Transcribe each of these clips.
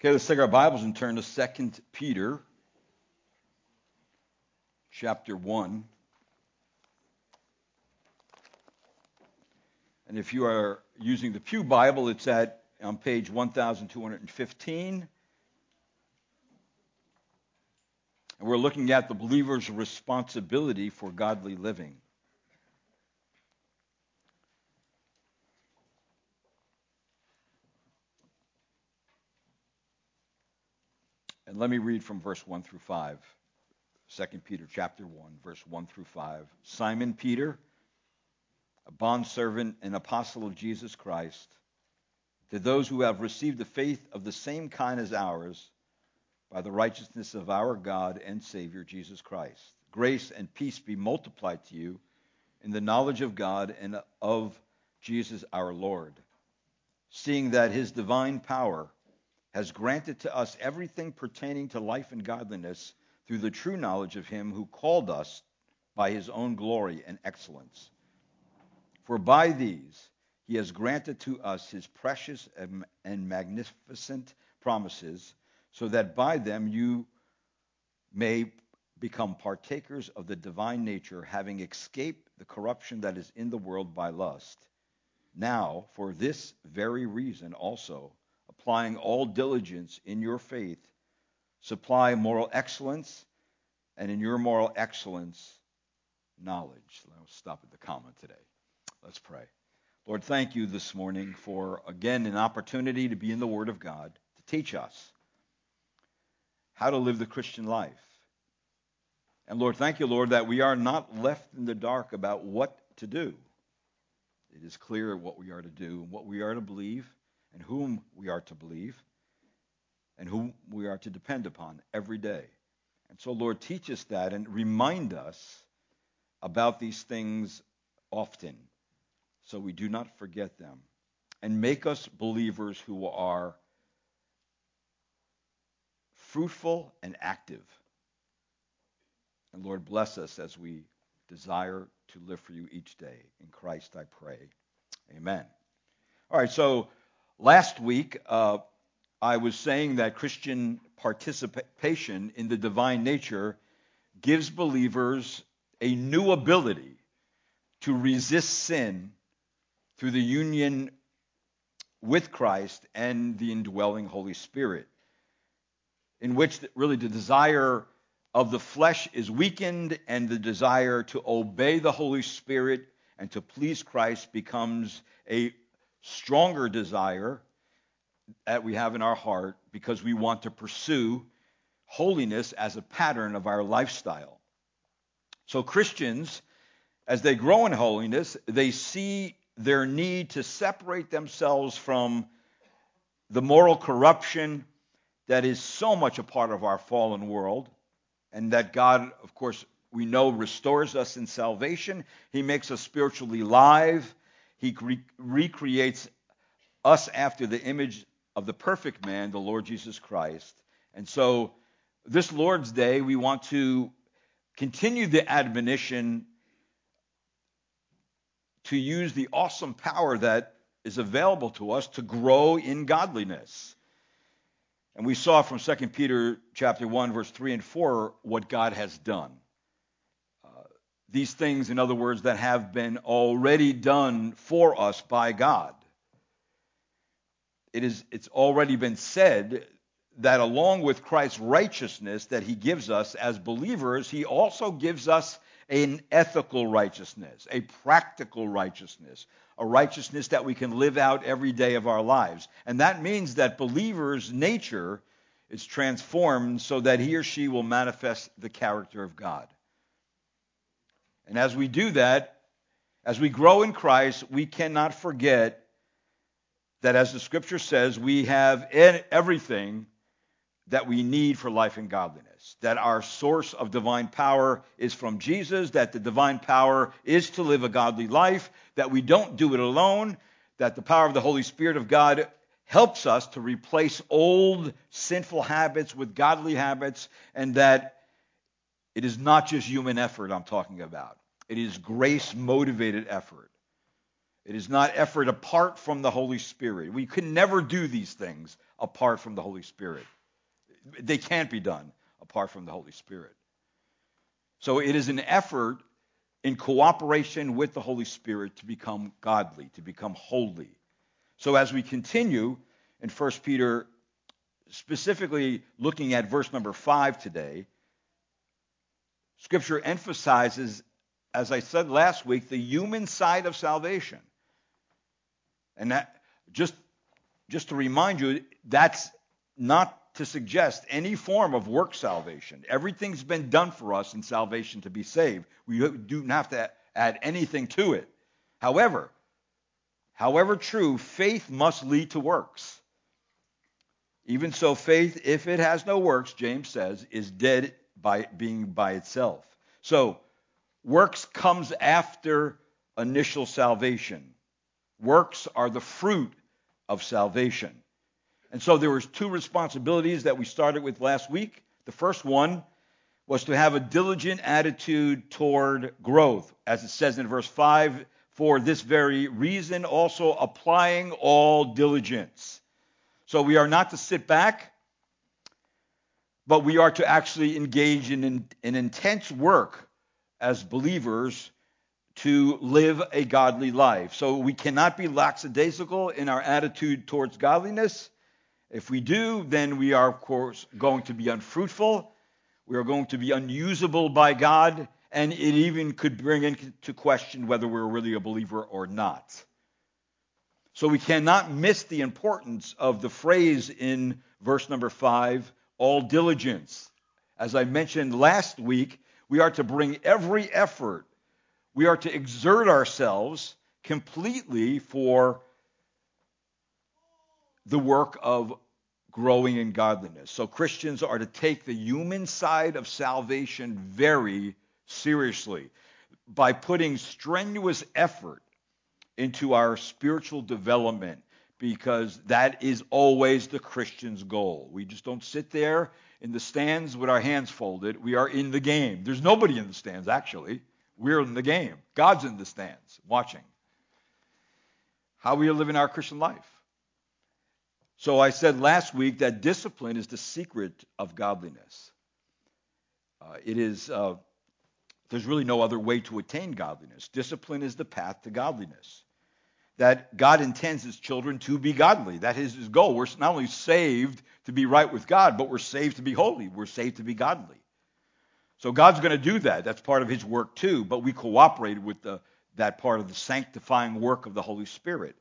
Okay, let's take our Bibles and turn to 2 Peter chapter 1. And if you are using the Pew Bible, it's at on page 1215. And we're looking at the believer's responsibility for godly living. And let me read from verse 1 through 5. 2 Peter chapter 1, verse 1 through 5. Simon Peter, a bondservant and apostle of Jesus Christ, to those who have received the faith of the same kind as ours, by the righteousness of our God and Savior Jesus Christ. Grace and peace be multiplied to you in the knowledge of God and of Jesus our Lord, seeing that his divine power has granted to us everything pertaining to life and godliness through the true knowledge of him who called us by his own glory and excellence. For by these he has granted to us his precious and magnificent promises, so that by them you may become partakers of the divine nature, having escaped the corruption that is in the world by lust. Now, for this very reason also, applying all diligence in your faith, supply moral excellence, and in your moral excellence, knowledge. Let's stop at the comma today. Let's pray. Lord, thank you this morning for, again, an opportunity to be in the Word of God, to teach us how to live the Christian life. And Lord, thank you, Lord, that we are not left in the dark about what to do. It is clear what we are to do and what we are to believe and whom we are to believe and whom we are to depend upon every day. And so, Lord, teach us that and remind us about these things often so we do not forget them. And make us believers who are fruitful and active. And Lord, bless us as we desire to live for you each day. In Christ I pray. Amen. All right, so Last week, uh, I was saying that Christian participation in the divine nature gives believers a new ability to resist sin through the union with Christ and the indwelling Holy Spirit, in which really the desire of the flesh is weakened and the desire to obey the Holy Spirit and to please Christ becomes a stronger desire that we have in our heart because we want to pursue holiness as a pattern of our lifestyle. So, Christians, as they grow in holiness, they see their need to separate themselves from the moral corruption that is so much a part of our fallen world, and that God, of course, we know restores us in salvation. He makes us spiritually live. He re- recreates us after the image of the perfect man, the Lord Jesus Christ. And so, this Lord's Day, we want to continue the admonition to use the awesome power that is available to us to grow in godliness. And we saw from 2 Peter chapter 1 verse 3 and 4 what God has done these things, in other words, that have been already done for us by God. It is, it's already been said that along with Christ's righteousness that he gives us as believers, he also gives us an ethical righteousness, a practical righteousness, a righteousness that we can live out every day of our lives. And that means that believers' nature is transformed so that he or she will manifest the character of God. And as we do that, as we grow in Christ, we cannot forget that, as the scripture says, we have everything that we need for life and godliness. That our source of divine power is from Jesus, that the divine power is to live a godly life, that we don't do it alone, that the power of the Holy Spirit of God helps us to replace old sinful habits with godly habits, and that it is not just human effort I'm talking about. It is grace motivated effort. It is not effort apart from the Holy Spirit. We can never do these things apart from the Holy Spirit. They can't be done apart from the Holy Spirit. So it is an effort in cooperation with the Holy Spirit to become godly, to become holy. So as we continue in 1 Peter, specifically looking at verse number 5 today, Scripture emphasizes, as I said last week, the human side of salvation. And that just just to remind you, that's not to suggest any form of work salvation. Everything's been done for us in salvation to be saved. We don't have to add anything to it. However, however true, faith must lead to works. Even so, faith, if it has no works, James says, is dead by being by itself. So, works comes after initial salvation. Works are the fruit of salvation. And so there was two responsibilities that we started with last week. The first one was to have a diligent attitude toward growth, as it says in verse 5, for this very reason also applying all diligence. So we are not to sit back, but we are to actually engage in an, intense work as believers to live a godly life. So we cannot be lackadaisical in our attitude towards godliness. If we do, then we are, of course, going to be unfruitful. We are going to be unusable by God, and it even could bring into question whether we're really a believer or not. So we cannot miss the importance of the phrase in verse number 5 all diligence. As I mentioned last week, we are to bring every effort we are to exert ourselves completely for the work of growing in godliness. So Christians are to take the human side of salvation very seriously by putting strenuous effort into our spiritual development because that is always the Christian's goal. We just don't sit there in the stands with our hands folded. We are in the game. There's nobody in the stands, actually. We're in the game. God's in the stands watching. How we are living our Christian life. So I said last week that discipline is the secret of godliness. Uh, it is, uh, there's really no other way to attain godliness. Discipline is the path to godliness. That God intends his children to be godly. That is his goal. We're not only saved to be right with God, but we're saved to be holy. We're saved to be godly. So God's going to do that. That's part of his work too, but we cooperated with the, that part of the sanctifying work of the Holy Spirit.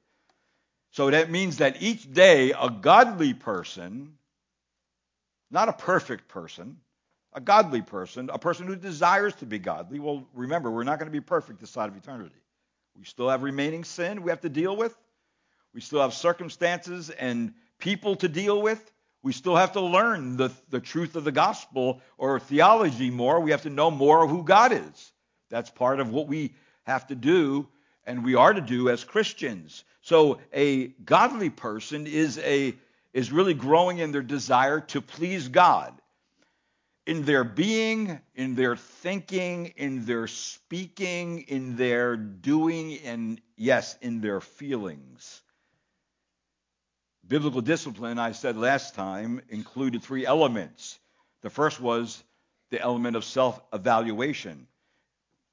So that means that each day a godly person, not a perfect person, a godly person, a person who desires to be godly. Well, remember, we're not going to be perfect this side of eternity. We still have remaining sin we have to deal with. We still have circumstances and people to deal with. We still have to learn the, the truth of the gospel or theology more. We have to know more of who God is. That's part of what we have to do and we are to do as Christians. So a godly person is a is really growing in their desire to please God in their being, in their thinking, in their speaking, in their doing, and yes, in their feelings. Biblical discipline, I said last time, included three elements. The first was the element of self evaluation.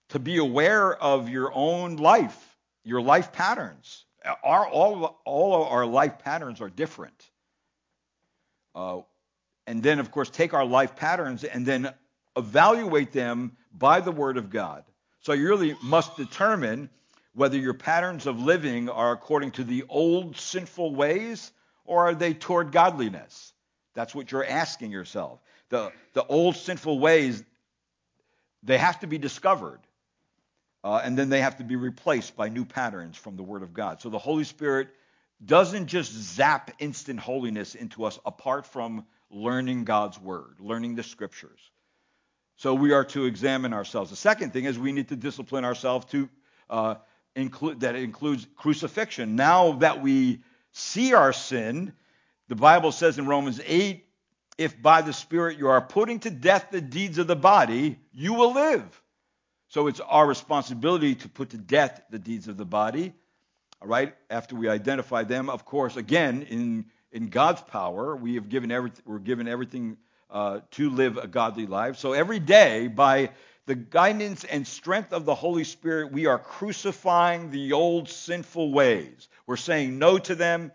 To be aware of your own life, your life patterns. Our, all, all of our life patterns are different. Uh, and then, of course, take our life patterns and then evaluate them by the Word of God. So you really must determine whether your patterns of living are according to the old sinful ways or are they toward godliness? That's what you're asking yourself. The, the old sinful ways, they have to be discovered. Uh, and then they have to be replaced by new patterns from the Word of God. So the Holy Spirit doesn't just zap instant holiness into us apart from learning God's Word, learning the Scriptures. So we are to examine ourselves. The second thing is we need to discipline ourselves to uh, include that includes crucifixion. Now that we see our sin, the Bible says in Romans 8, if by the Spirit you are putting to death the deeds of the body, you will live. So it's our responsibility to put to death the deeds of the body. All right, after we identify them, of course, again, in, in God's power, we have given every, we're given everything uh, to live a godly life. So every day, by the guidance and strength of the Holy Spirit, we are crucifying the old sinful ways. We're saying no to them.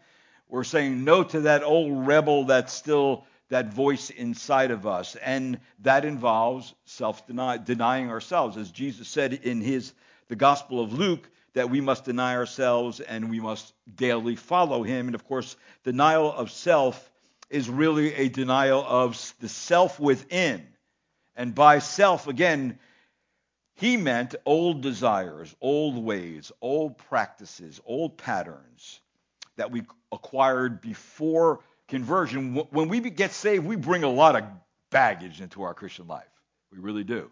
We're saying no to that old rebel that's still that voice inside of us. And that involves self denying ourselves. As Jesus said in his the Gospel of Luke, that we must deny ourselves and we must daily follow him. And of course, denial of self is really a denial of the self within. And by self, again, he meant old desires, old ways, old practices, old patterns that we acquired before conversion. When we get saved, we bring a lot of baggage into our Christian life. We really do.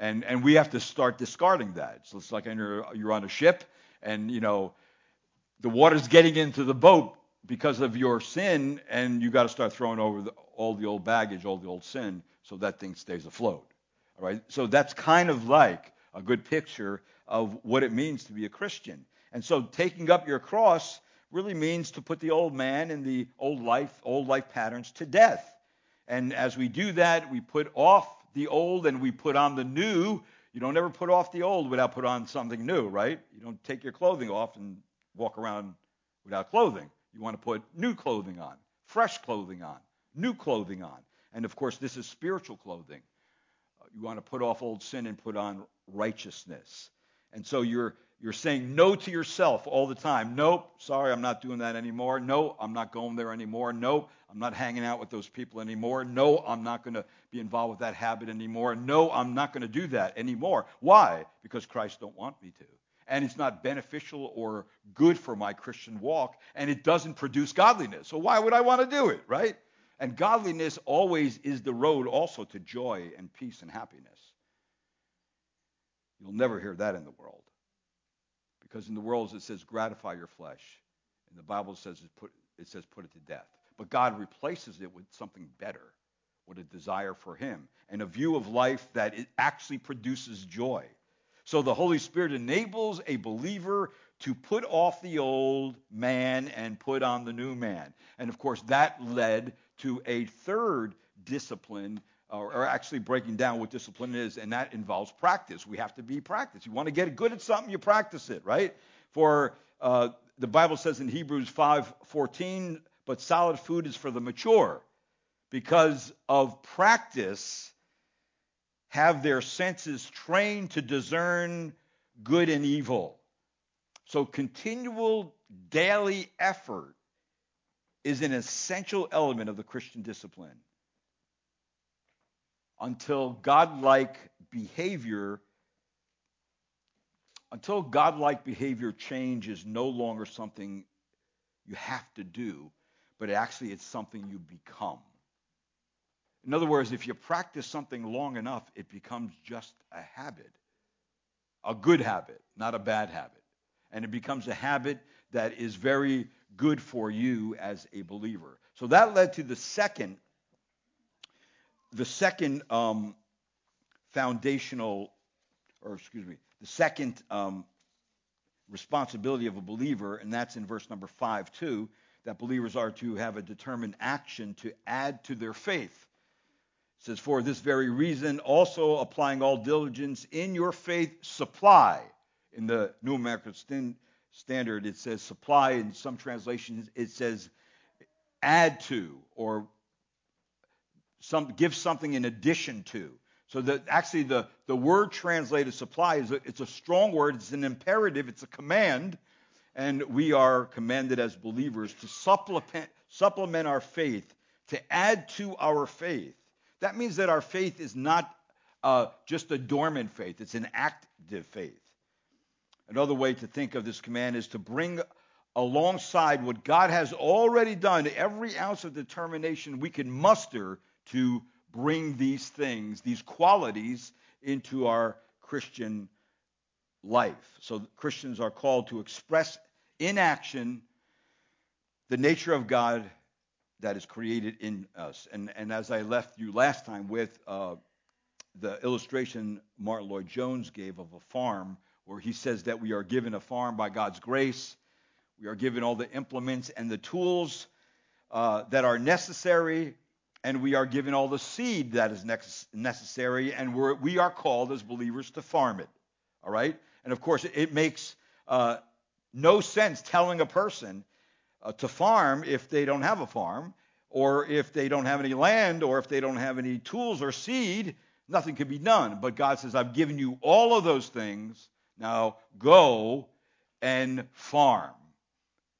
And, and we have to start discarding that. So it's like you're, you're on a ship and, you know, the water's getting into the boat because of your sin, and you got to start throwing over the, all the old baggage, all the old sin, so that thing stays afloat. All right? So that's kind of like a good picture of what it means to be a Christian. And so taking up your cross really means to put the old man and the old life, old life patterns to death. And as we do that, we put off the old and we put on the new. You don't ever put off the old without put on something new, right? You don't take your clothing off and walk around without clothing. You want to put new clothing on, fresh clothing on, new clothing on. And of course, this is spiritual clothing. Uh, you want to put off old sin and put on righteousness. And so you're you're saying no to yourself all the time. Nope, sorry, I'm not doing that anymore. No, I'm not going there anymore. Nope, I'm not hanging out with those people anymore. No, I'm not going to be involved with that habit anymore. No, I'm not going to do that anymore. Why? Because Christ don't want me to and it's not beneficial or good for my Christian walk, and it doesn't produce godliness. So why would I want to do it, right? And godliness always is the road also to joy and peace and happiness. You'll never hear that in the world. Because in the world it says gratify your flesh. And the Bible says it, put, it says put it to death. But God replaces it with something better, with a desire for him and a view of life that it actually produces joy. So the Holy Spirit enables a believer to put off the old man and put on the new man. And of course, that led to a third discipline, or actually breaking down what discipline is, and that involves practice. We have to be practice. You want to get good at something, you practice it, right? For uh, the Bible says in Hebrews 5:14, but solid food is for the mature, because of practice have their senses trained to discern good and evil. So, continual daily effort is an essential element of the Christian discipline until godlike behavior until godlike behavior change is no longer something you have to do but actually it's something you become in other words, if you practice something long enough, it becomes just a habit, a good habit, not a bad habit. And it becomes a habit that is very good for you as a believer. So that led to the second, the second um, foundational, or excuse me, the second um, responsibility of a believer, and that's in verse number five too, that believers are to have a determined action to add to their faith. It says, For this very reason, also applying all diligence in your faith, supply. In the New American Standard, it says supply. In some translations, it says add to or some, give something in addition to. So that actually the, the word translated supply is a, it's a strong word, it's an imperative, it's a command, and we are commanded as believers to supplement, supplement our faith, to add to our faith. That means that our faith is not uh, just a dormant faith, it's an active faith. Another way to think of this command is to bring alongside what God has already done every ounce of determination we can muster to bring these things, these qualities, into our Christian life. So Christians are called to express in action the nature of God that is created in us. And, and as I left you last time with uh, the illustration Martyn Lloyd-Jones gave of a farm where he says that we are given a farm by God's grace. We are given all the implements and the tools uh, that are necessary, and we are given all the seed that is necessary, and we're, we are called as believers to farm it. All right? And of course, it makes uh, no sense telling a person uh, to farm if they don't have a farm, or if they don't have any land, or if they don't have any tools or seed. Nothing can be done. But God says, I've given you all of those things. Now go and farm.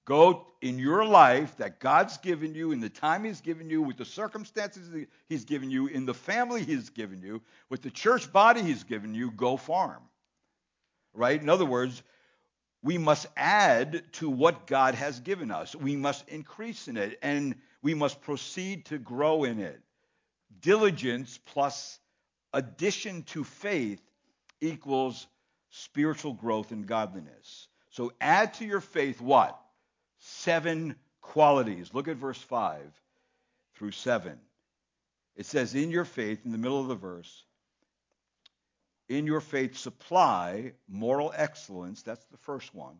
Go in your life that God's given you, in the time He's given you, with the circumstances He's given you, in the family He's given you, with the church body He's given you, go farm. Right? In other words, we must add to what God has given us. We must increase in it, and we must proceed to grow in it. Diligence plus addition to faith equals spiritual growth and godliness. So add to your faith what? seven qualities. Look at verse 5 through 7. It says, In your faith, in the middle of the verse, in your faith supply moral excellence. That's the first one.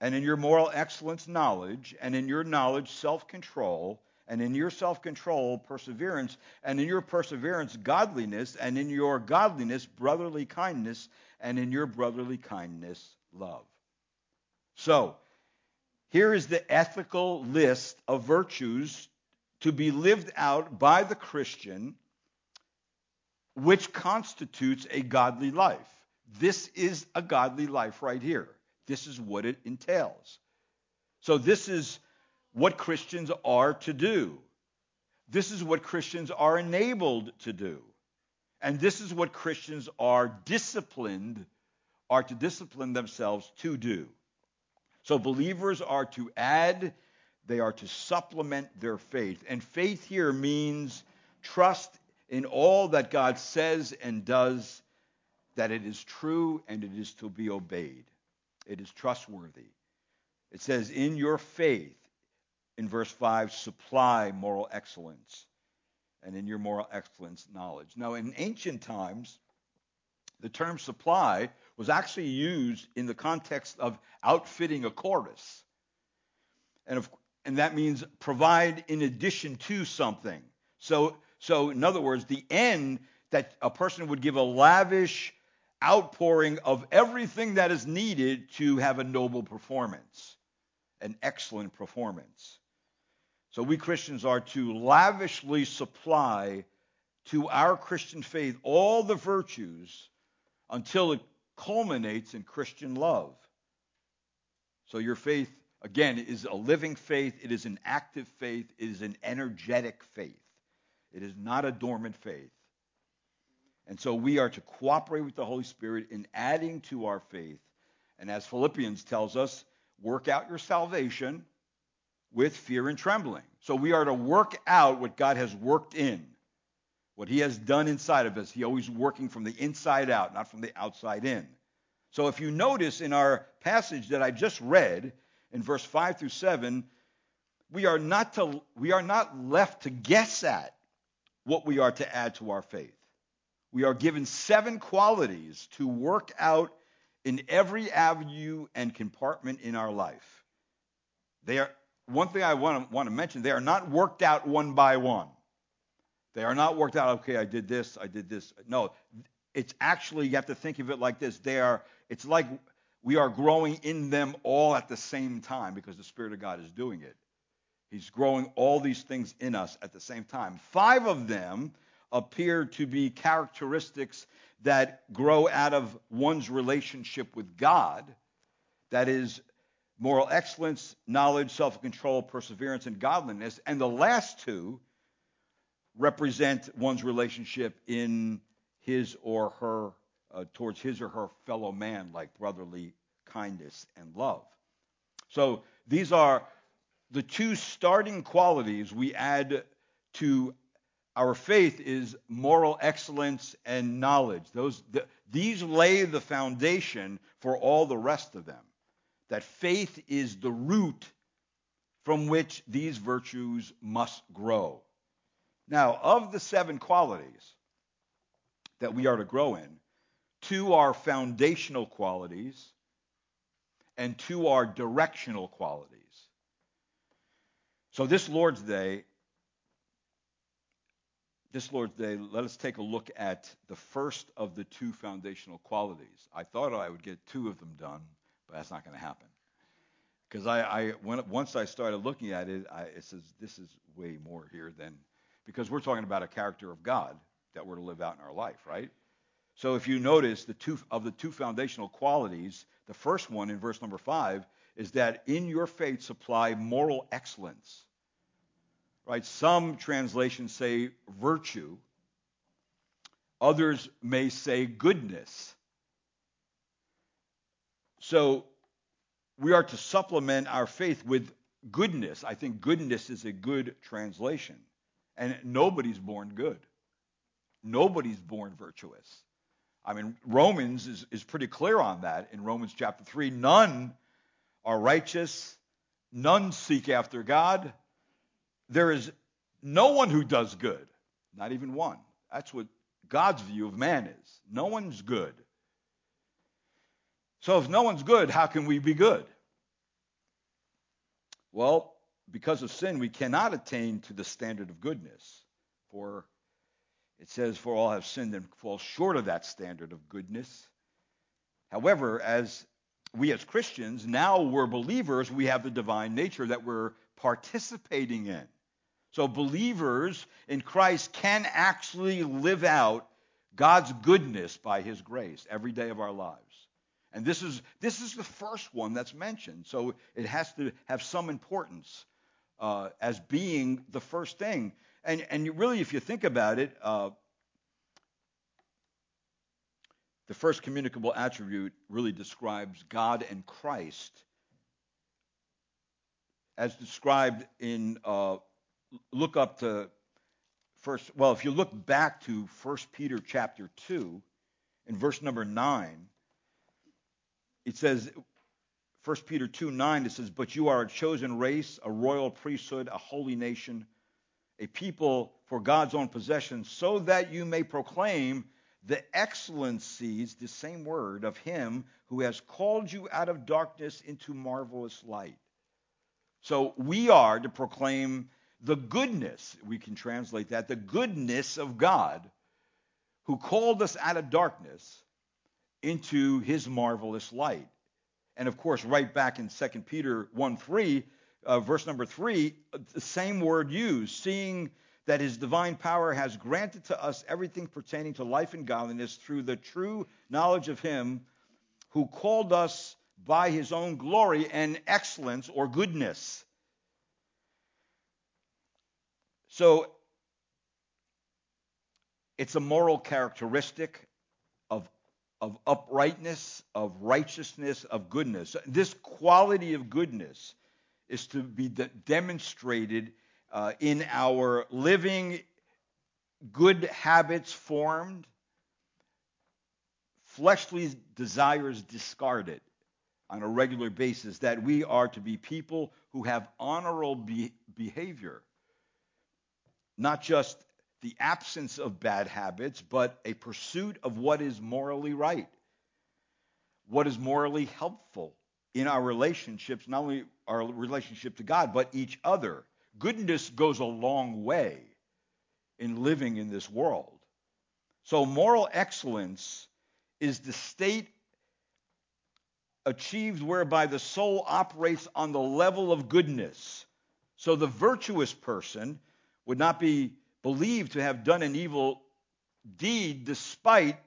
And in your moral excellence, knowledge. And in your knowledge, self control. And in your self control, perseverance. And in your perseverance, godliness. And in your godliness, brotherly kindness. And in your brotherly kindness, love. So, here is the ethical list of virtues to be lived out by the Christian, which constitutes a godly life. This is a godly life right here. This is what it entails. So, this is what Christians are to do. This is what Christians are enabled to do. And this is what Christians are disciplined, are to discipline themselves to do. So believers are to add, they are to supplement their faith. And faith here means trust in all that God says and does, that it is true and it is to be obeyed. It is trustworthy. It says, in your faith, in verse 5, supply moral excellence, and in your moral excellence, knowledge. Now, in ancient times, the term supply was actually used in the context of outfitting a chorus. And, of, and that means provide in addition to something. So, so, in other words, the end that a person would give a lavish outpouring of everything that is needed to have a noble performance, an excellent performance. So, we Christians are to lavishly supply to our Christian faith all the virtues until it culminates in Christian love. So your faith, again, is a living faith, it is an active faith, it is an energetic faith. It is not a dormant faith. And so we are to cooperate with the Holy Spirit in adding to our faith. And as Philippians tells us, work out your salvation with fear and trembling. So we are to work out what God has worked in what he has done inside of us. He always working from the inside out, not from the outside in. So if you notice in our passage that I just read in verse 5 through 7, we are not to we are not left to guess at what we are to add to our faith. We are given seven qualities to work out in every avenue and compartment in our life. They are one thing I want to, want to mention, they are not worked out one by one. They are not worked out, okay, I did this, I did this. No, it's actually, you have to think of it like this. They are, it's like we are growing in them all at the same time because the Spirit of God is doing it. He's growing all these things in us at the same time. Five of them appear to be characteristics that grow out of one's relationship with God. That is moral excellence, knowledge, self control, perseverance, and godliness. And the last two represent one's relationship in his or her uh, towards his or her fellow man like brotherly kindness and love so these are the two starting qualities we add to our faith is moral excellence and knowledge those the, these lay the foundation for all the rest of them that faith is the root from which these virtues must grow now, of the seven qualities that we are to grow in, two are foundational qualities, and two are directional qualities. So this Lord's Day, this Lord's Day, let us take a look at the first of the two foundational qualities. I thought I would get two of them done, but that's not going to happen. Because I, I when, once I started looking at it, I, it says this is way more here than because we're talking about a character of God that we're to live out in our life, right? So if you notice the two of the two foundational qualities, the first one in verse number five is that in your faith supply moral excellence. Right? Some translations say virtue. Others may say goodness. So we are to supplement our faith with goodness. I think goodness is a good translation. And nobody's born good. Nobody's born virtuous. I mean, Romans is, is pretty clear on that in Romans chapter 3. None are righteous, none seek after God. There is no one who does good, not even one. That's what God's view of man is. No one's good. So if no one's good, how can we be good? Well, because of sin, we cannot attain to the standard of goodness. For it says, For all have sinned and fall short of that standard of goodness. However, as we as Christians, now we're believers, we have the divine nature that we're participating in. So believers in Christ can actually live out God's goodness by his grace every day of our lives. And this is this is the first one that's mentioned. So it has to have some importance uh, as being the first thing. And and really, if you think about it, uh, the first communicable attribute really describes God and Christ, as described in. Uh, look up to first. Well, if you look back to First Peter chapter two, in verse number nine it says, 1 Peter 2 9, it says, But you are a chosen race, a royal priesthood, a holy nation, a people for God's own possession, so that you may proclaim the excellencies, the same word, of him who has called you out of darkness into marvelous light. So we are to proclaim the goodness, we can translate that, the goodness of God who called us out of darkness into his marvelous light. And of course, right back in 2 Peter 1 3, uh, verse number 3, the same word used, seeing that his divine power has granted to us everything pertaining to life and godliness through the true knowledge of him who called us by his own glory and excellence or goodness. So it's a moral characteristic of of uprightness, of righteousness, of goodness. This quality of goodness is to be de- demonstrated uh, in our living good habits formed, fleshly desires discarded on a regular basis, that we are to be people who have honorable be- behavior, not just the absence of bad habits, but a pursuit of what is morally right, what is morally helpful in our relationships, not only our relationship to God, but each other. Goodness goes a long way in living in this world. So, moral excellence is the state achieved whereby the soul operates on the level of goodness. So, the virtuous person would not be believed to have done an evil deed despite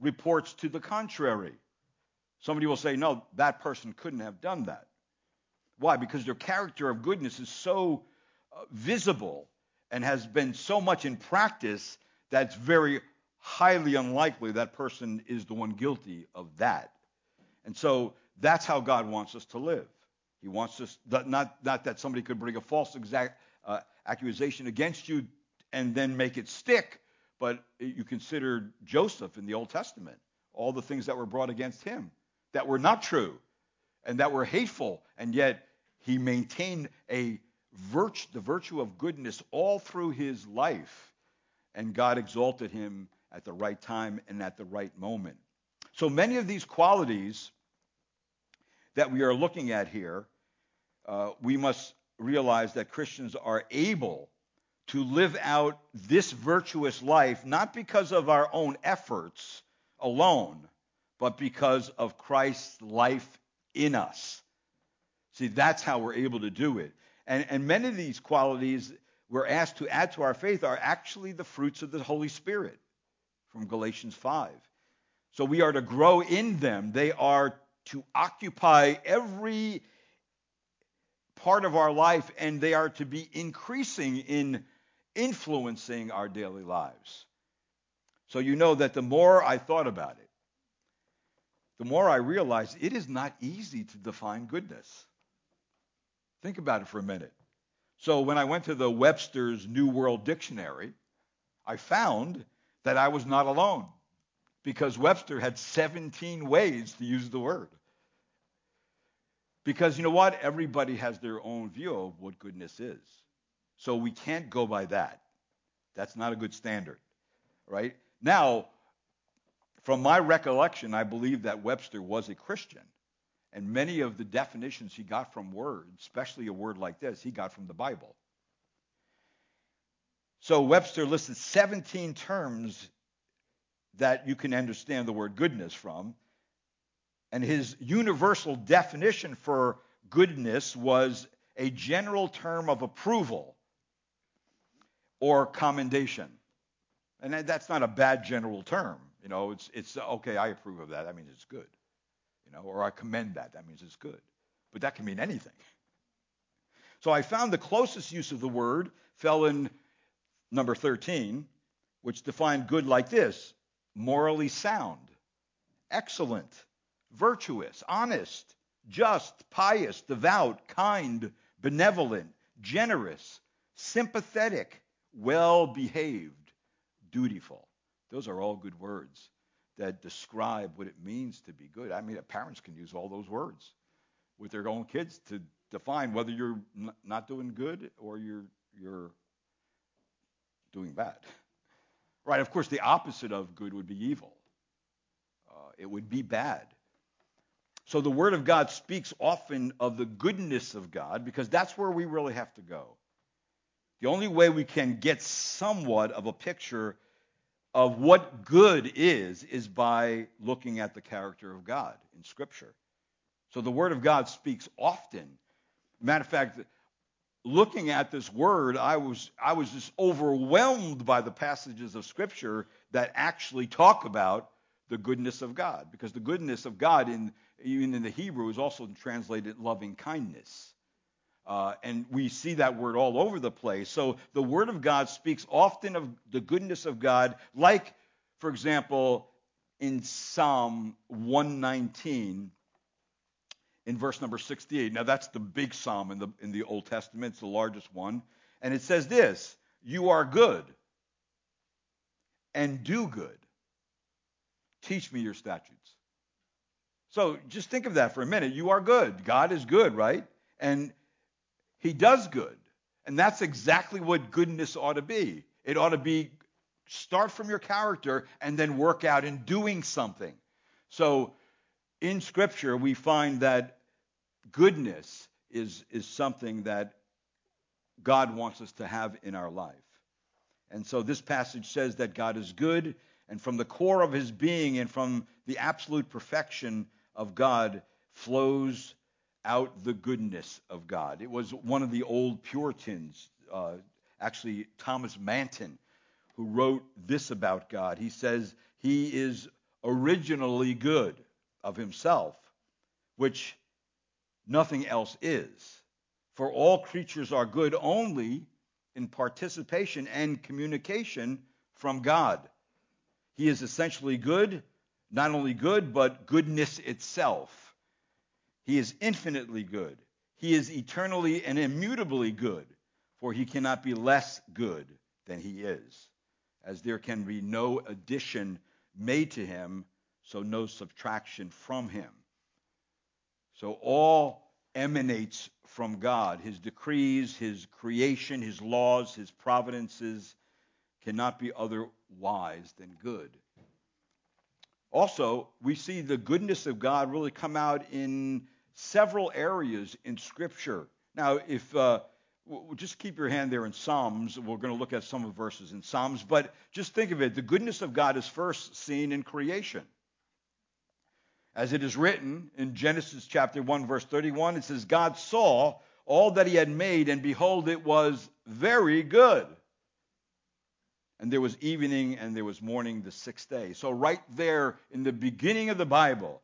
reports to the contrary. Somebody will say, no, that person couldn't have done that. Why? Because their character of goodness is so uh, visible and has been so much in practice that it's very highly unlikely that person is the one guilty of that. And so that's how God wants us to live. He wants us, not, not that somebody could bring a false exact, uh, accusation against you and then make it stick. But you consider Joseph in the Old Testament, all the things that were brought against him that were not true and that were hateful, and yet he maintained a virtue, the virtue of goodness all through his life, and God exalted him at the right time and at the right moment. So many of these qualities that we are looking at here, uh, we must realize that Christians are able to live out this virtuous life not because of our own efforts alone, but because of Christ's life in us. See, that's how we're able to do it. And, and many of these qualities we're asked to add to our faith are actually the fruits of the Holy Spirit from Galatians 5. So we are to grow in them. They are to occupy every part of our life, and they are to be increasing in influencing our daily lives. So you know that the more I thought about it, the more I realized it is not easy to define goodness. Think about it for a minute. So when I went to the Webster's New World Dictionary, I found that I was not alone because Webster had 17 ways to use the word. Because you know what? Everybody has their own view of what goodness is. So we can't go by that. That's not a good standard, right? Now, from my recollection, I believe that Webster was a Christian. And many of the definitions he got from words, especially a word like this, he got from the Bible. So Webster listed 17 terms that you can understand the word goodness from. And his universal definition for goodness was a general term of approval or commendation. And that's not a bad general term. You know, it's, it's okay, I approve of that. That means it's good. You know, or I commend that. That means it's good. But that can mean anything. So I found the closest use of the word fell in number 13, which defined good like this morally sound, excellent, virtuous, honest, just, pious, devout, kind, benevolent, generous, sympathetic, well behaved, dutiful. Those are all good words that describe what it means to be good. I mean, parents can use all those words with their own kids to define whether you're not doing good or you're you're doing bad. Right? Of course, the opposite of good would be evil. Uh, it would be bad. So the Word of God speaks often of the goodness of God because that's where we really have to go. The only way we can get somewhat of a picture of what good is, is by looking at the character of God in Scripture. So the Word of God speaks often. Matter of fact, looking at this word, I was I was just overwhelmed by the passages of Scripture that actually talk about the goodness of God, because the goodness of God in even in the Hebrew is also translated loving kindness. Uh, and we see that word all over the place. So the Word of God speaks often of the goodness of God, like, for example, in Psalm 119, in verse number 68. Now, that's the big psalm in the, in the Old Testament, it's the largest one. And it says this You are good and do good. Teach me your statutes. So just think of that for a minute. You are good. God is good, right? And he does good. And that's exactly what goodness ought to be. It ought to be start from your character and then work out in doing something. So in Scripture, we find that goodness is, is something that God wants us to have in our life. And so this passage says that God is good, and from the core of his being and from the absolute perfection of God flows out the goodness of God. It was one of the old Puritans, uh, actually Thomas Manton, who wrote this about God. He says, He is originally good of himself, which nothing else is. For all creatures are good only in participation and communication from God. He is essentially good, not only good, but goodness itself. He is infinitely good. He is eternally and immutably good, for he cannot be less good than he is, as there can be no addition made to him, so no subtraction from him. So all emanates from God. His decrees, his creation, his laws, his providences cannot be otherwise than good. Also, we see the goodness of God really come out in several areas in Scripture. Now, if uh, just keep your hand there in Psalms, we're going to look at some of the verses in Psalms, but just think of it: the goodness of God is first seen in creation. As it is written in Genesis chapter 1, verse 31, it says, God saw all that he had made, and behold, it was very good. And there was evening and there was morning the sixth day. So, right there in the beginning of the Bible,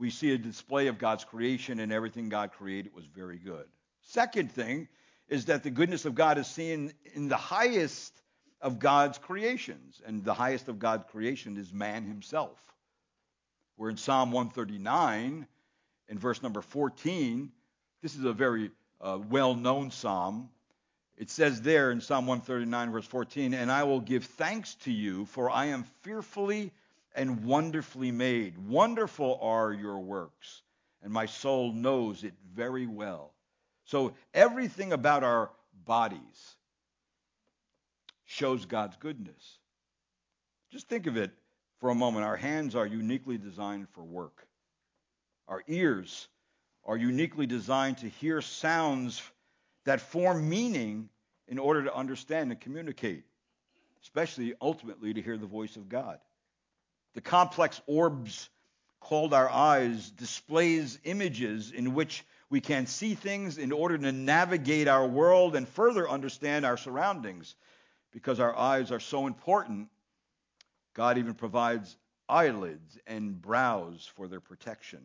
we see a display of God's creation, and everything God created was very good. Second thing is that the goodness of God is seen in the highest of God's creations, and the highest of God's creation is man himself. We're in Psalm 139, in verse number 14. This is a very uh, well known psalm. It says there in Psalm 139, verse 14, And I will give thanks to you, for I am fearfully and wonderfully made. Wonderful are your works, and my soul knows it very well. So everything about our bodies shows God's goodness. Just think of it for a moment, our hands are uniquely designed for work. Our ears are uniquely designed to hear sounds that form meaning in order to understand and communicate, especially ultimately to hear the voice of God. The complex orbs called our eyes displays images in which we can see things in order to navigate our world and further understand our surroundings. Because our eyes are so important, God even provides eyelids and brows for their protection.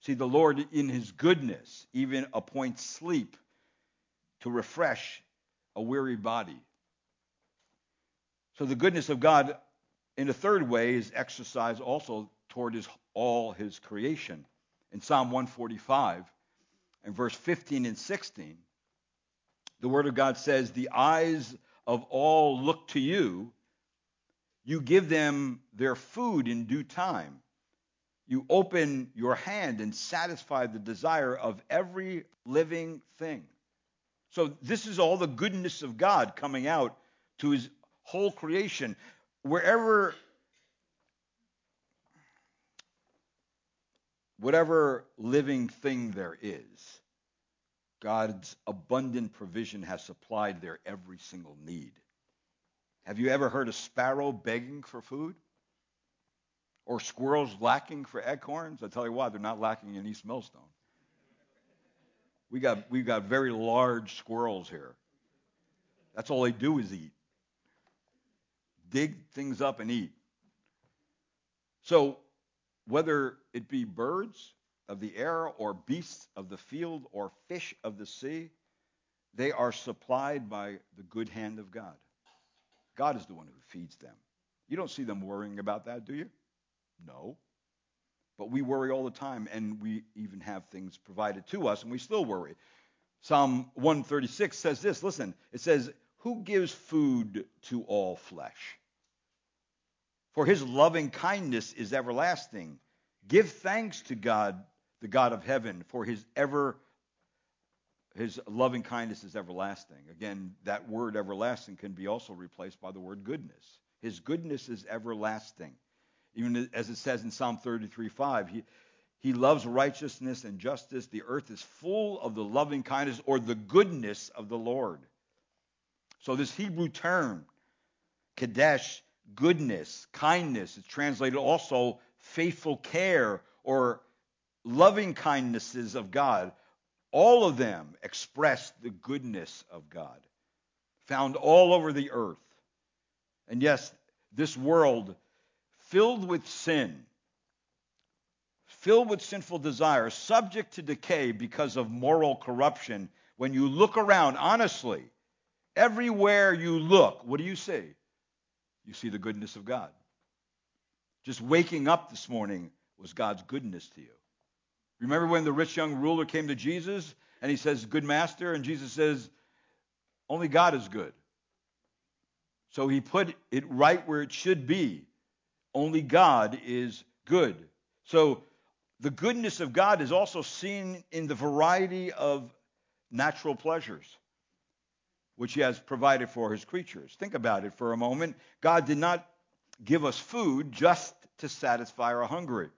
See, the Lord, in his goodness, even appoints sleep to refresh a weary body. So the goodness of God, in a third way, is exercise also toward his, all his creation. In Psalm 145 and verse 15 and 16, the Word of God says, The eyes of all look to you you give them their food in due time. You open your hand and satisfy the desire of every living thing. So, this is all the goodness of God coming out to his whole creation. Wherever, whatever living thing there is, God's abundant provision has supplied their every single need. Have you ever heard a sparrow begging for food? Or squirrels lacking for acorns? I tell you what, they're not lacking in East Millstone. We got, we've got very large squirrels here. That's all they do is eat. Dig things up and eat. So, whether it be birds of the air or beasts of the field or fish of the sea, they are supplied by the good hand of God. God is the one who feeds them. You don't see them worrying about that, do you? No. But we worry all the time, and we even have things provided to us, and we still worry. Psalm 136 says this listen, it says, Who gives food to all flesh? For his loving kindness is everlasting. Give thanks to God, the God of heaven, for his ever his loving kindness is everlasting. Again, that word everlasting can be also replaced by the word goodness. His goodness is everlasting. Even as it says in Psalm 33 5, he, he loves righteousness and justice. The earth is full of the loving kindness or the goodness of the Lord. So, this Hebrew term, Kadesh, goodness, kindness, is translated also faithful care or loving kindnesses of God all of them express the goodness of God, found all over the earth. And yes, this world filled with sin, filled with sinful desires, subject to decay because of moral corruption. When you look around, honestly, everywhere you look, what do you see? You see the goodness of God. Just waking up this morning was God's goodness to you. Remember when the rich young ruler came to Jesus and he says, Good master? And Jesus says, Only God is good. So he put it right where it should be. Only God is good. So the goodness of God is also seen in the variety of natural pleasures which he has provided for his creatures. Think about it for a moment. God did not give us food just to satisfy our hunger.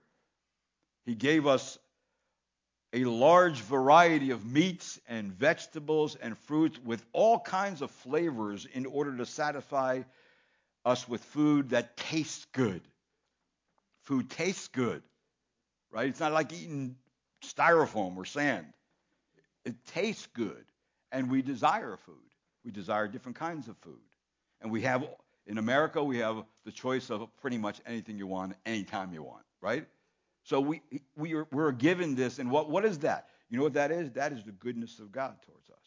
He gave us a large variety of meats and vegetables and fruits with all kinds of flavors in order to satisfy us with food that tastes good. Food tastes good, right? It's not like eating styrofoam or sand. It tastes good, and we desire food. We desire different kinds of food. And we have, in America, we have the choice of pretty much anything you want, anytime you want, right? So we, we are, we're given this, and what, what is that? You know what that is? That is the goodness of God towards us.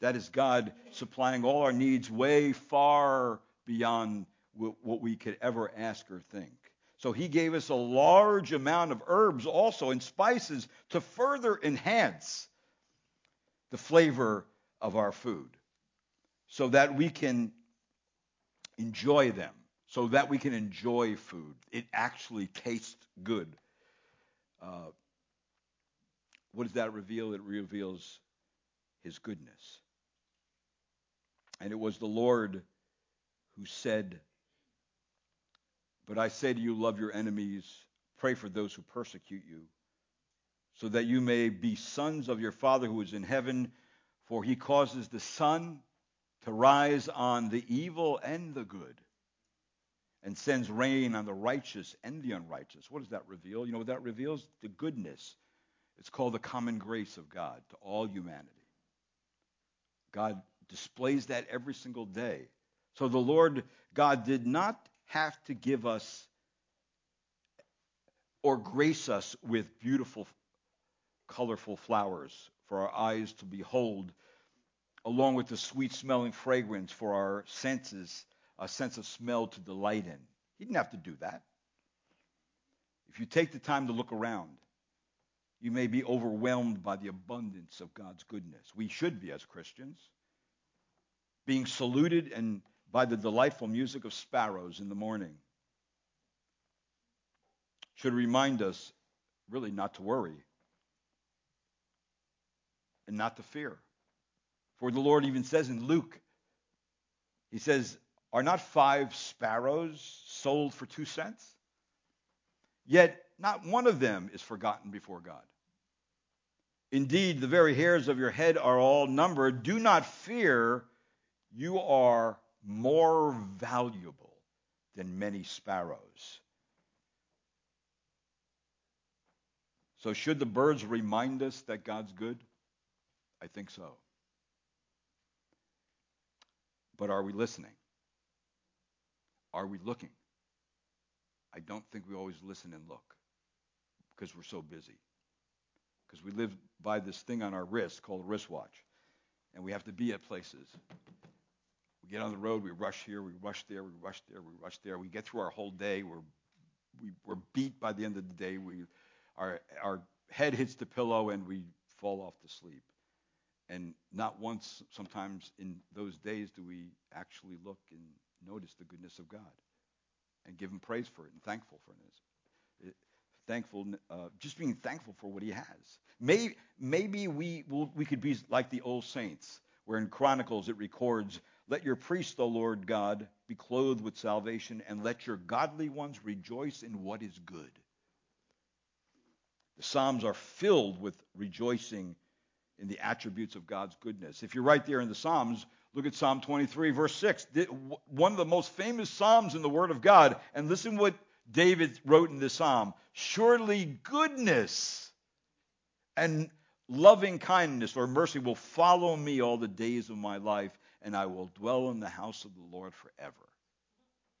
That is God supplying all our needs way far beyond what we could ever ask or think. So he gave us a large amount of herbs also and spices to further enhance the flavor of our food so that we can enjoy them, so that we can enjoy food. It actually tastes good. Uh, what does that reveal? It reveals his goodness. And it was the Lord who said, But I say to you, love your enemies, pray for those who persecute you, so that you may be sons of your Father who is in heaven, for he causes the sun to rise on the evil and the good, and sends rain on the righteous and the unrighteous. What does that reveal? You know what that reveals? The goodness. It's called the common grace of God to all humanity. God displays that every single day. So the Lord God did not have to give us or grace us with beautiful, colorful flowers for our eyes to behold, along with the sweet smelling fragrance for our senses, a sense of smell to delight in. He didn't have to do that. If you take the time to look around, you may be overwhelmed by the abundance of God's goodness. We should be as Christians, being saluted and by the delightful music of sparrows in the morning. Should remind us really not to worry and not to fear. For the Lord even says in Luke, He says, Are not five sparrows sold for two cents? Yet not one of them is forgotten before God. Indeed, the very hairs of your head are all numbered. Do not fear, you are more valuable than many sparrows. So, should the birds remind us that God's good? I think so. But are we listening? Are we looking? I don't think we always listen and look because we're so busy. Because we live by this thing on our wrist called wristwatch. And we have to be at places. We get on the road, we rush here, we rush there, we rush there, we rush there. We get through our whole day. We're we, we're beat by the end of the day. We our our head hits the pillow and we fall off to sleep. And not once, sometimes in those days, do we actually look and notice the goodness of God and give Him praise for it and thankful for it. thankful, uh, just being thankful for what He has. Maybe, maybe we will, we could be like the old saints, where in Chronicles it records let your priests, O Lord God, be clothed with salvation, and let your godly ones rejoice in what is good. The Psalms are filled with rejoicing in the attributes of God's goodness. If you're right there in the Psalms, look at Psalm 23, verse 6. One of the most famous Psalms in the Word of God. And listen what David wrote in this Psalm Surely goodness and loving kindness or mercy will follow me all the days of my life, and I will dwell in the house of the Lord forever.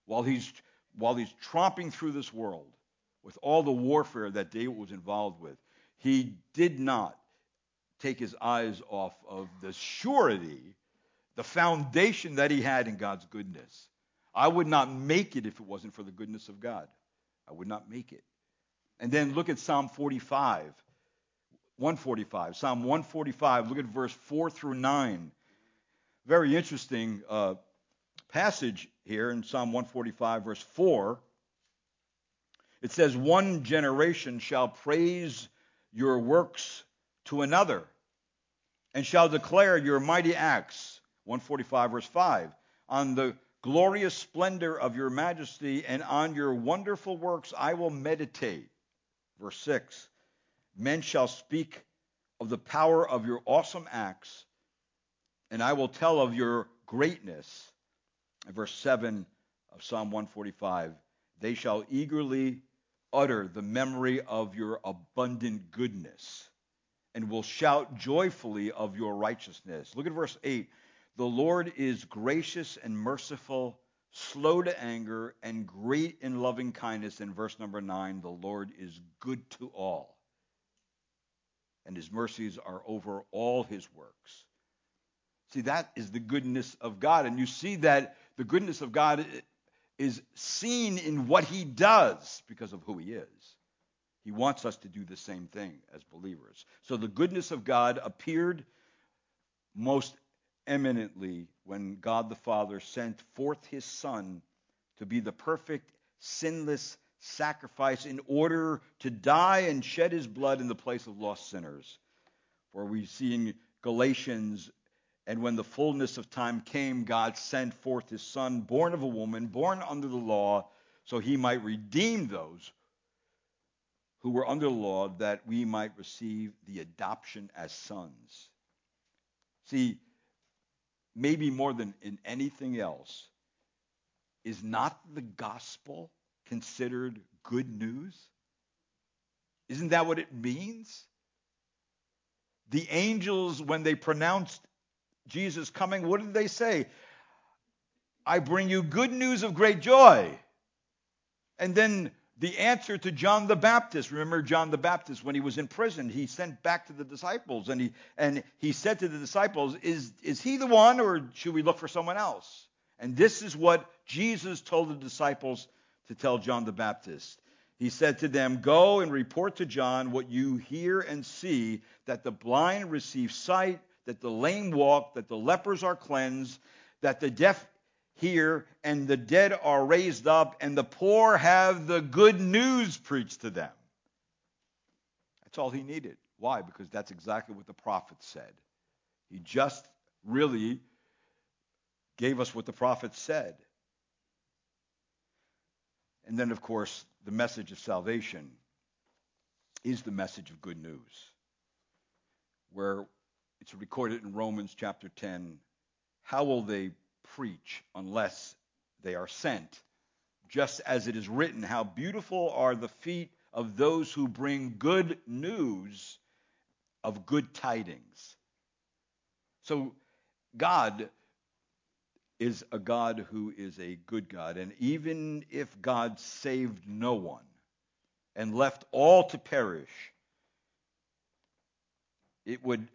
While he's, while he's tromping through this world with all the warfare that David was involved with, he did not take his eyes off of the surety, the foundation that he had in God's goodness. I would not make it if it wasn't for the goodness of God. I would not make it. And then look at Psalm 45, 145. Psalm 145, look at verse 4 through 9 very interesting uh, passage here in Psalm 145, verse 4. It says, One generation shall praise your works to another and shall declare your mighty acts. 145, verse 5. On the glorious splendor of your majesty, and on your wonderful works I will meditate. Verse 6 Men shall speak of the power of your awesome acts, and I will tell of your greatness. verse 7 of Psalm 145 They shall eagerly utter the memory of your abundant goodness and will shout joyfully of your righteousness. Look at verse 8. The Lord is gracious and merciful, slow to anger, and great in loving kindness. In verse number 9, the Lord is good to all, and his mercies are over all his works. See, that is the goodness of God. And you see that the goodness of God is seen in what he does because of who he is. He wants us to do the same thing as believers. So the goodness of God appeared most eminently when God the Father sent forth his Son to be the perfect, sinless sacrifice in order to die and shed his blood in the place of lost sinners. For we see in Galatians, and when the fullness of time came, God sent forth his Son, born of a woman, born under the law, so he might redeem those who were under the law, that we might receive the adoption as sons. See, maybe more than in anything else, is not the gospel considered good news? Isn't that what it means? The angels, when they pronounced Jesus coming, what did they say? I bring you good news of great joy. And then the answer to John the Baptist. Remember John the Baptist when he was in prison, he sent back to the disciples and he and he said to the disciples, "Is is he the one or should we look for someone else?" And this is what Jesus told the disciples to tell John the Baptist. He said to them, "Go and report to John what you hear and see that the blind receive sight, that the lame walk, that the lepers are cleansed, that the deaf hear, and the dead are raised up, and the poor have the good news preached to them. That's all he needed. Why? Because that's exactly what the prophet said. He just really gave us what the prophet said. And then, of course, the message of salvation is the message of good news, where it's recorded in Romans chapter 10. How will they preach unless they are sent. Just as it is written, How beautiful are the feet of those who bring good news of good tidings. So, God is a God who is a good God. And even if God saved no one and left all to perish, it would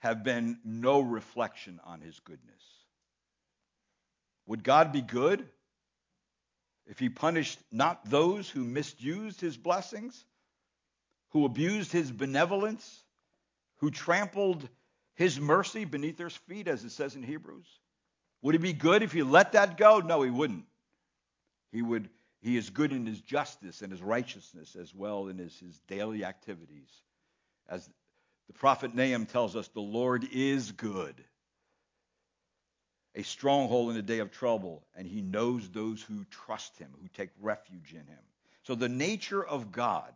have been no reflection on his goodness. Would God be good if he punished not those who misused his blessings, who abused his benevolence, who trampled his mercy beneath their feet, as it says in Hebrews? Would he be good if he let that go? No, he wouldn't. He would. He is good in his justice and his righteousness as well in his, his daily activities. As the prophet Nahum tells us, the Lord is good a stronghold in the day of trouble, and he knows those who trust him, who take refuge in him. So the nature of God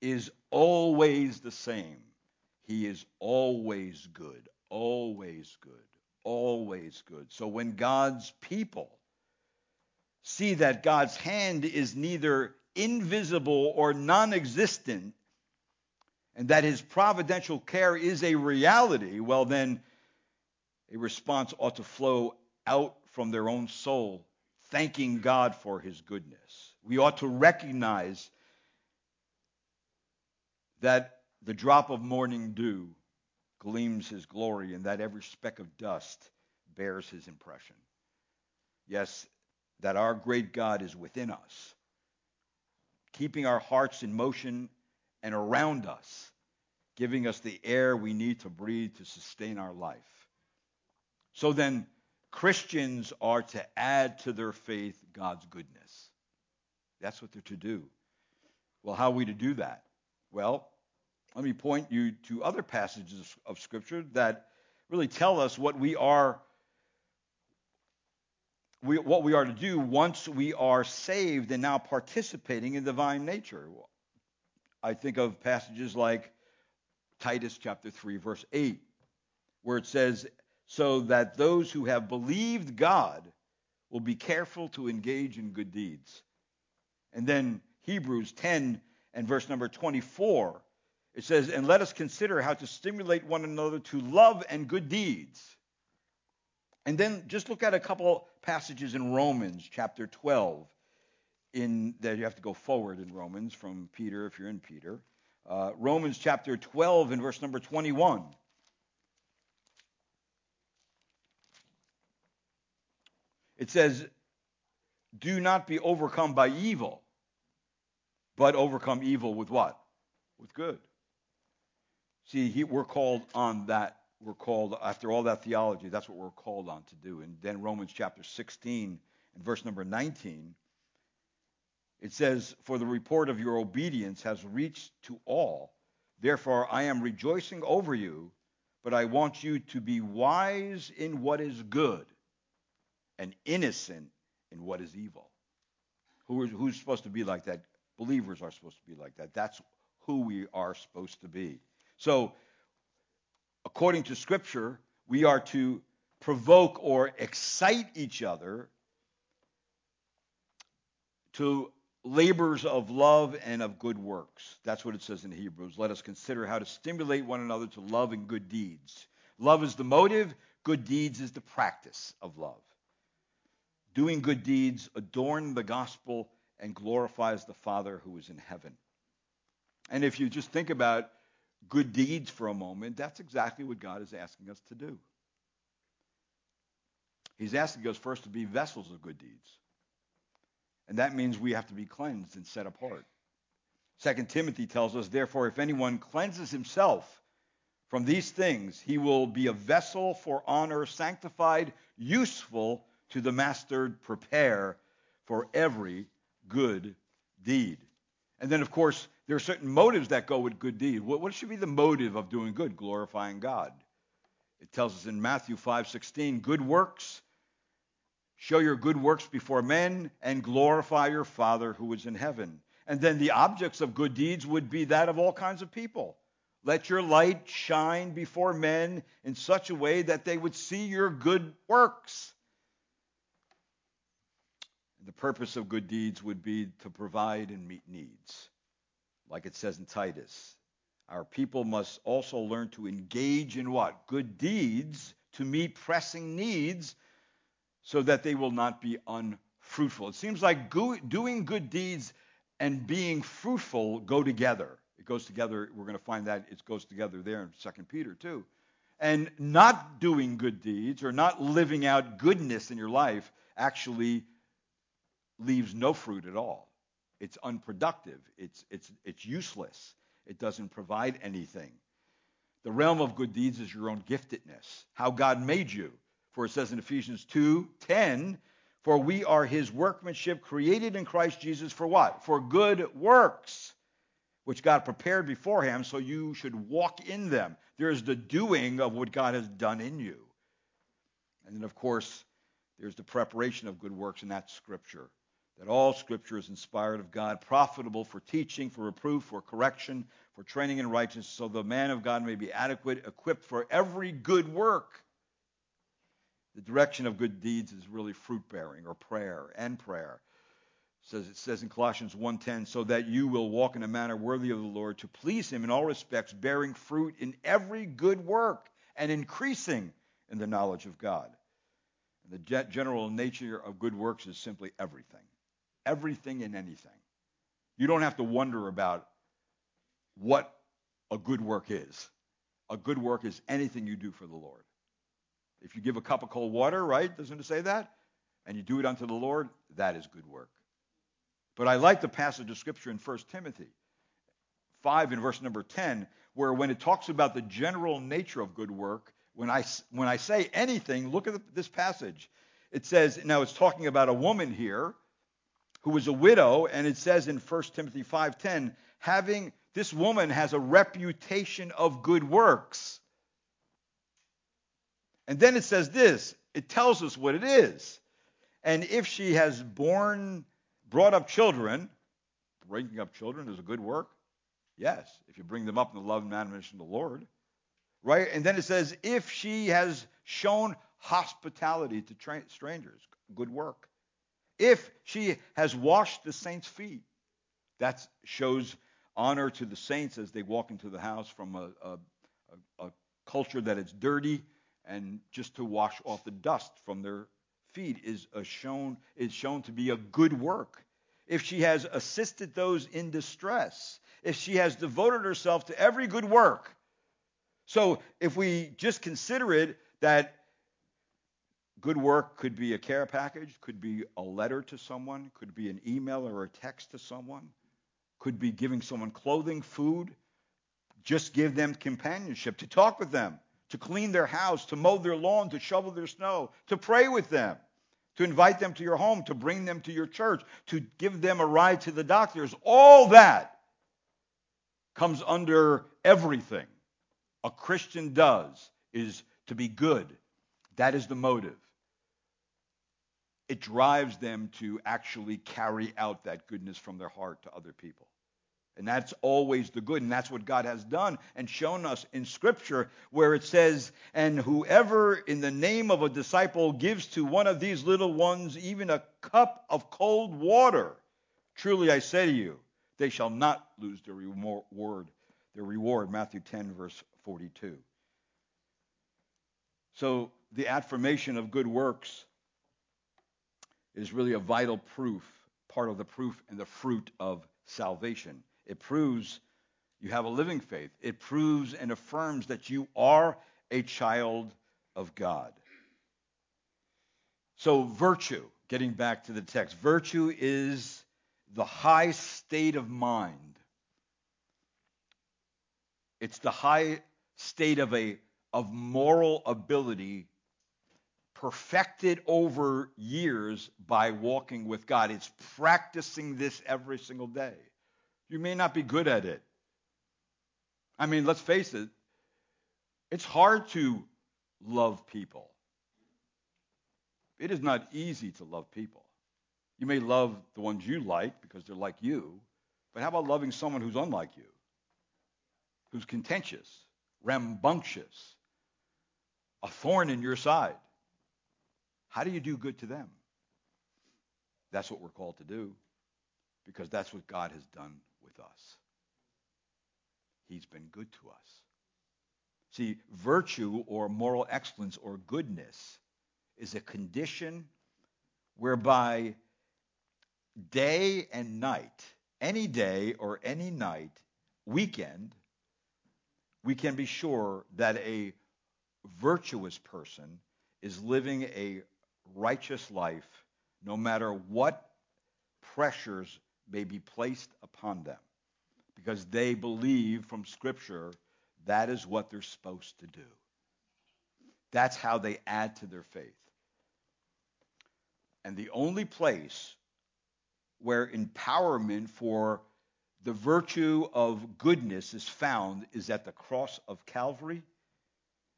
is always the same. He is always good, always good, always good. So when God's people see that God's hand is neither invisible or non existent, and that his providential care is a reality, well, then a response ought to flow out from their own soul, thanking God for his goodness. We ought to recognize that the drop of morning dew gleams his glory and that every speck of dust bears his impression. Yes, that our great God is within us, keeping our hearts in motion and around us, giving us the air we need to breathe to sustain our life. So then, Christians are to add to their faith God's goodness. That's what they're to do. Well, how are we to do that? Well, let me point you to other passages of Scripture that really tell us what we are we, what we are to do once we are saved and now participating in divine nature. I think of passages like Titus chapter 3 verse 8 where it says so that those who have believed God will be careful to engage in good deeds. And then Hebrews 10 and verse number 24 it says and let us consider how to stimulate one another to love and good deeds. And then just look at a couple passages in Romans chapter 12 in that you have to go forward in Romans from Peter if you're in Peter. Uh, Romans chapter 12 and verse number 21. It says, Do not be overcome by evil, but overcome evil with what? With good. See, he, we're called on that. We're called, after all that theology, that's what we're called on to do. And then Romans chapter 16 and verse number 19 it says, For the report of your obedience has reached to all. Therefore, I am rejoicing over you, but I want you to be wise in what is good and innocent in what is evil. Who is, who's supposed to be like that? Believers are supposed to be like that. That's who we are supposed to be. So, according to Scripture, we are to provoke or excite each other to labors of love and of good works. That's what it says in Hebrews. Let us consider how to stimulate one another to love and good deeds. Love is the motive, good deeds is the practice of love. Doing good deeds adorn the gospel and glorifies the Father who is in heaven. And if you just think about good deeds for a moment, that's exactly what God is asking us to do. He's asking us first to be vessels of good deeds. And that means we have to be cleansed and set apart. Second Timothy tells us, therefore, if anyone cleanses himself from these things, he will be a vessel for honor, sanctified, useful to the master, prepare for every good deed. And then, of course, there are certain motives that go with good deed. What, should be the motive of doing good? Glorifying God. It tells us in Matthew 5:16, good works Show your good works before men and glorify your Father who is in heaven. And then the objects of good deeds would be that of all kinds of people. Let your light shine before men in such a way that they would see your good works. The purpose of good deeds would be to provide and meet needs. Like it says in Titus, our people must also learn to engage in what? Good deeds to meet pressing needs so that they will not be unfruitful. It seems like go- doing good deeds and being fruitful go together. It goes together. We're going to find that it goes together there in 2 Peter too. And not doing good deeds or not living out goodness in your life actually leaves no fruit at all. It's unproductive. It's, it's, it's useless. It doesn't provide anything. The realm of good deeds is your own giftedness, how God made you. For it says in Ephesians 2:10, for we are his workmanship created in Christ Jesus for what? For good works, which God prepared beforehand so you should walk in them. There's the doing of what God has done in you. And then, of course, there's the preparation of good works, and that's Scripture. That all Scripture is inspired of God, profitable for teaching, for reproof, for correction, for training in righteousness, so the man of God may be adequate, equipped for every good work. The direction of good deeds is really fruit bearing or prayer and prayer. It says, it says in Colossians 1.10, so that you will walk in a manner worthy of the Lord to please him in all respects, bearing fruit in every good work and increasing in the knowledge of God. And the general nature of good works is simply everything. Everything and anything. You don't have to wonder about what a good work is. A good work is anything you do for the Lord. If you give a cup of cold water, right? Doesn't it say that? And you do it unto the Lord, that is good work. But I like the passage of Scripture in 1 Timothy 5 in verse number 10, where when it talks about the general nature of good work, when I, when I say anything, look at this passage. It says, now it's talking about a woman here who was a widow, and it says in 1 Timothy 5.10, having, this woman has a reputation of good works. And then it says this it tells us what it is. And if she has born, brought up children, bringing up children is a good work. Yes, if you bring them up in the love and admonition of the Lord. Right? And then it says, if she has shown hospitality to tra- strangers, good work. If she has washed the saints' feet, that shows honor to the saints as they walk into the house from a, a, a, culture that is dirty and just to wash off the dust from their feet is shown is shown to be a good work. If she has assisted those in distress, if she has devoted herself to every good work. So if we just consider it that good work could be a care package, could be a letter to someone, could be an email or a text to someone, could be giving someone clothing, food, just give them companionship, to talk with them, to clean their house, to mow their lawn, to shovel their snow, to pray with them, to invite them to your home, to bring them to your church, to give them a ride to the doctors. All that comes under everything a Christian does is to be good. That is the motive. It drives them to actually carry out that goodness from their heart to other people. And that's always the good. And that's what God has done and shown us in Scripture, where it says, And whoever in the name of a disciple gives to one of these little ones even a cup of cold water, truly I say to you, they shall not lose their reward. Their reward, Matthew 10, verse 42. So the affirmation of good works is really a vital proof, part of the proof and the fruit of salvation. It proves you have a living faith. It proves and affirms that you are a child of God. So, virtue, getting back to the text, virtue is the high state of mind. It's the high state of a of moral ability perfected over years by walking with God. It's practicing this every single day. You may not be good at it. I mean, let's face it, it's hard to love people. It is not easy to love people. You may love the ones you like because they're like you, but how about loving someone who's unlike you? Who's contentious, rambunctious, a thorn in your side? How do you do good to them? That's what we're called to do because that's what God has done with us. He's been good to us. See, virtue or moral excellence or goodness is a condition whereby day and night, any day or any night, weekend, we can be sure that a virtuous person is living a righteous life no matter what pressures may be placed upon them because they believe from Scripture that is what they're supposed to do. That's how they add to their faith. And the only place where empowerment for the virtue of goodness is found is at the cross of Calvary,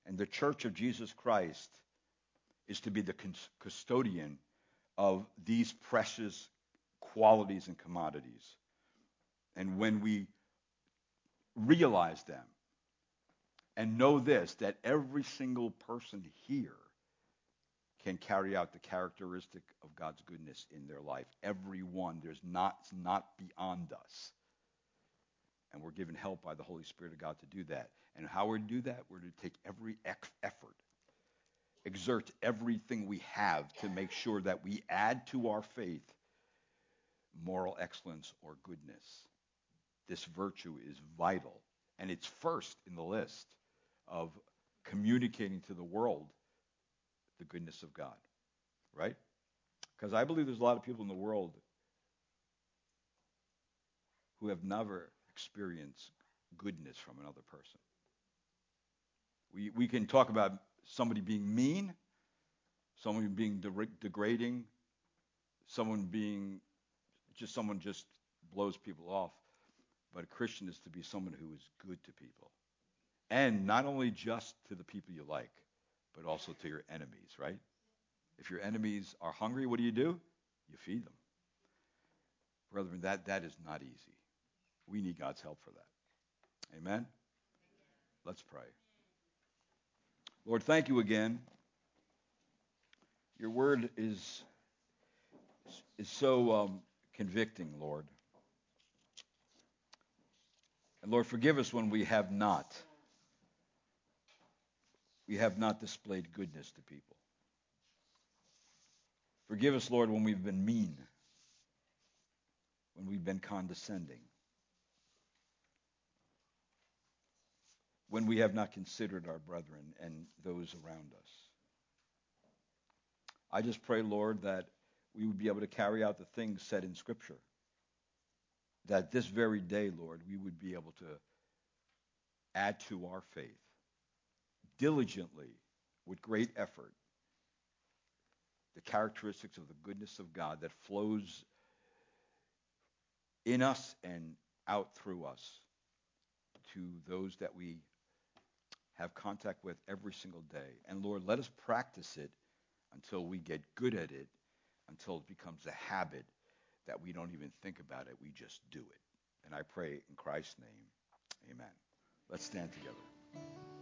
and the church of Jesus Christ is to be the custodian of these precious qualities and commodities. And when we realize them and know this, that every single person here can carry out the characteristic of God's goodness in their life. Every one. There's not, it's not beyond us. And we're given help by the Holy Spirit of God to do that. And how to do that? We're to take every effort exert everything we have to make sure that we add to our faith moral excellence or goodness. This virtue is vital, and it's first in the list of communicating to the world the goodness of God, right? Because I believe there's a lot of people in the world who have never experienced goodness from another person. We, we can talk about somebody being mean, someone being de- degrading, someone being just someone just blows people off. But a Christian is to be someone who is good to people. And not only just to the people you like, but also to your enemies, right? If your enemies are hungry, what do you do? You feed them. Brethren, that, that is not easy. We need God's help for that. Amen? Let's pray. Lord, thank you again. Your word is, is so um, convicting, Lord. And Lord, forgive us when we have not. We have not displayed goodness to people. Forgive us, Lord, when we've been mean, when we've been condescending, when we have not considered our brethren and those around us. I just pray, Lord, that we would be able to carry out the things said in Scripture. That this very day, Lord, we would be able to add to our faith diligently, with great effort, the characteristics of the goodness of God that flows in us and out through us to those that we have contact with every single day. And Lord, let us practice it until we get good at it, until it becomes a habit that we don't even think about it, we just do it. And I pray in Christ's name, amen. Let's stand together.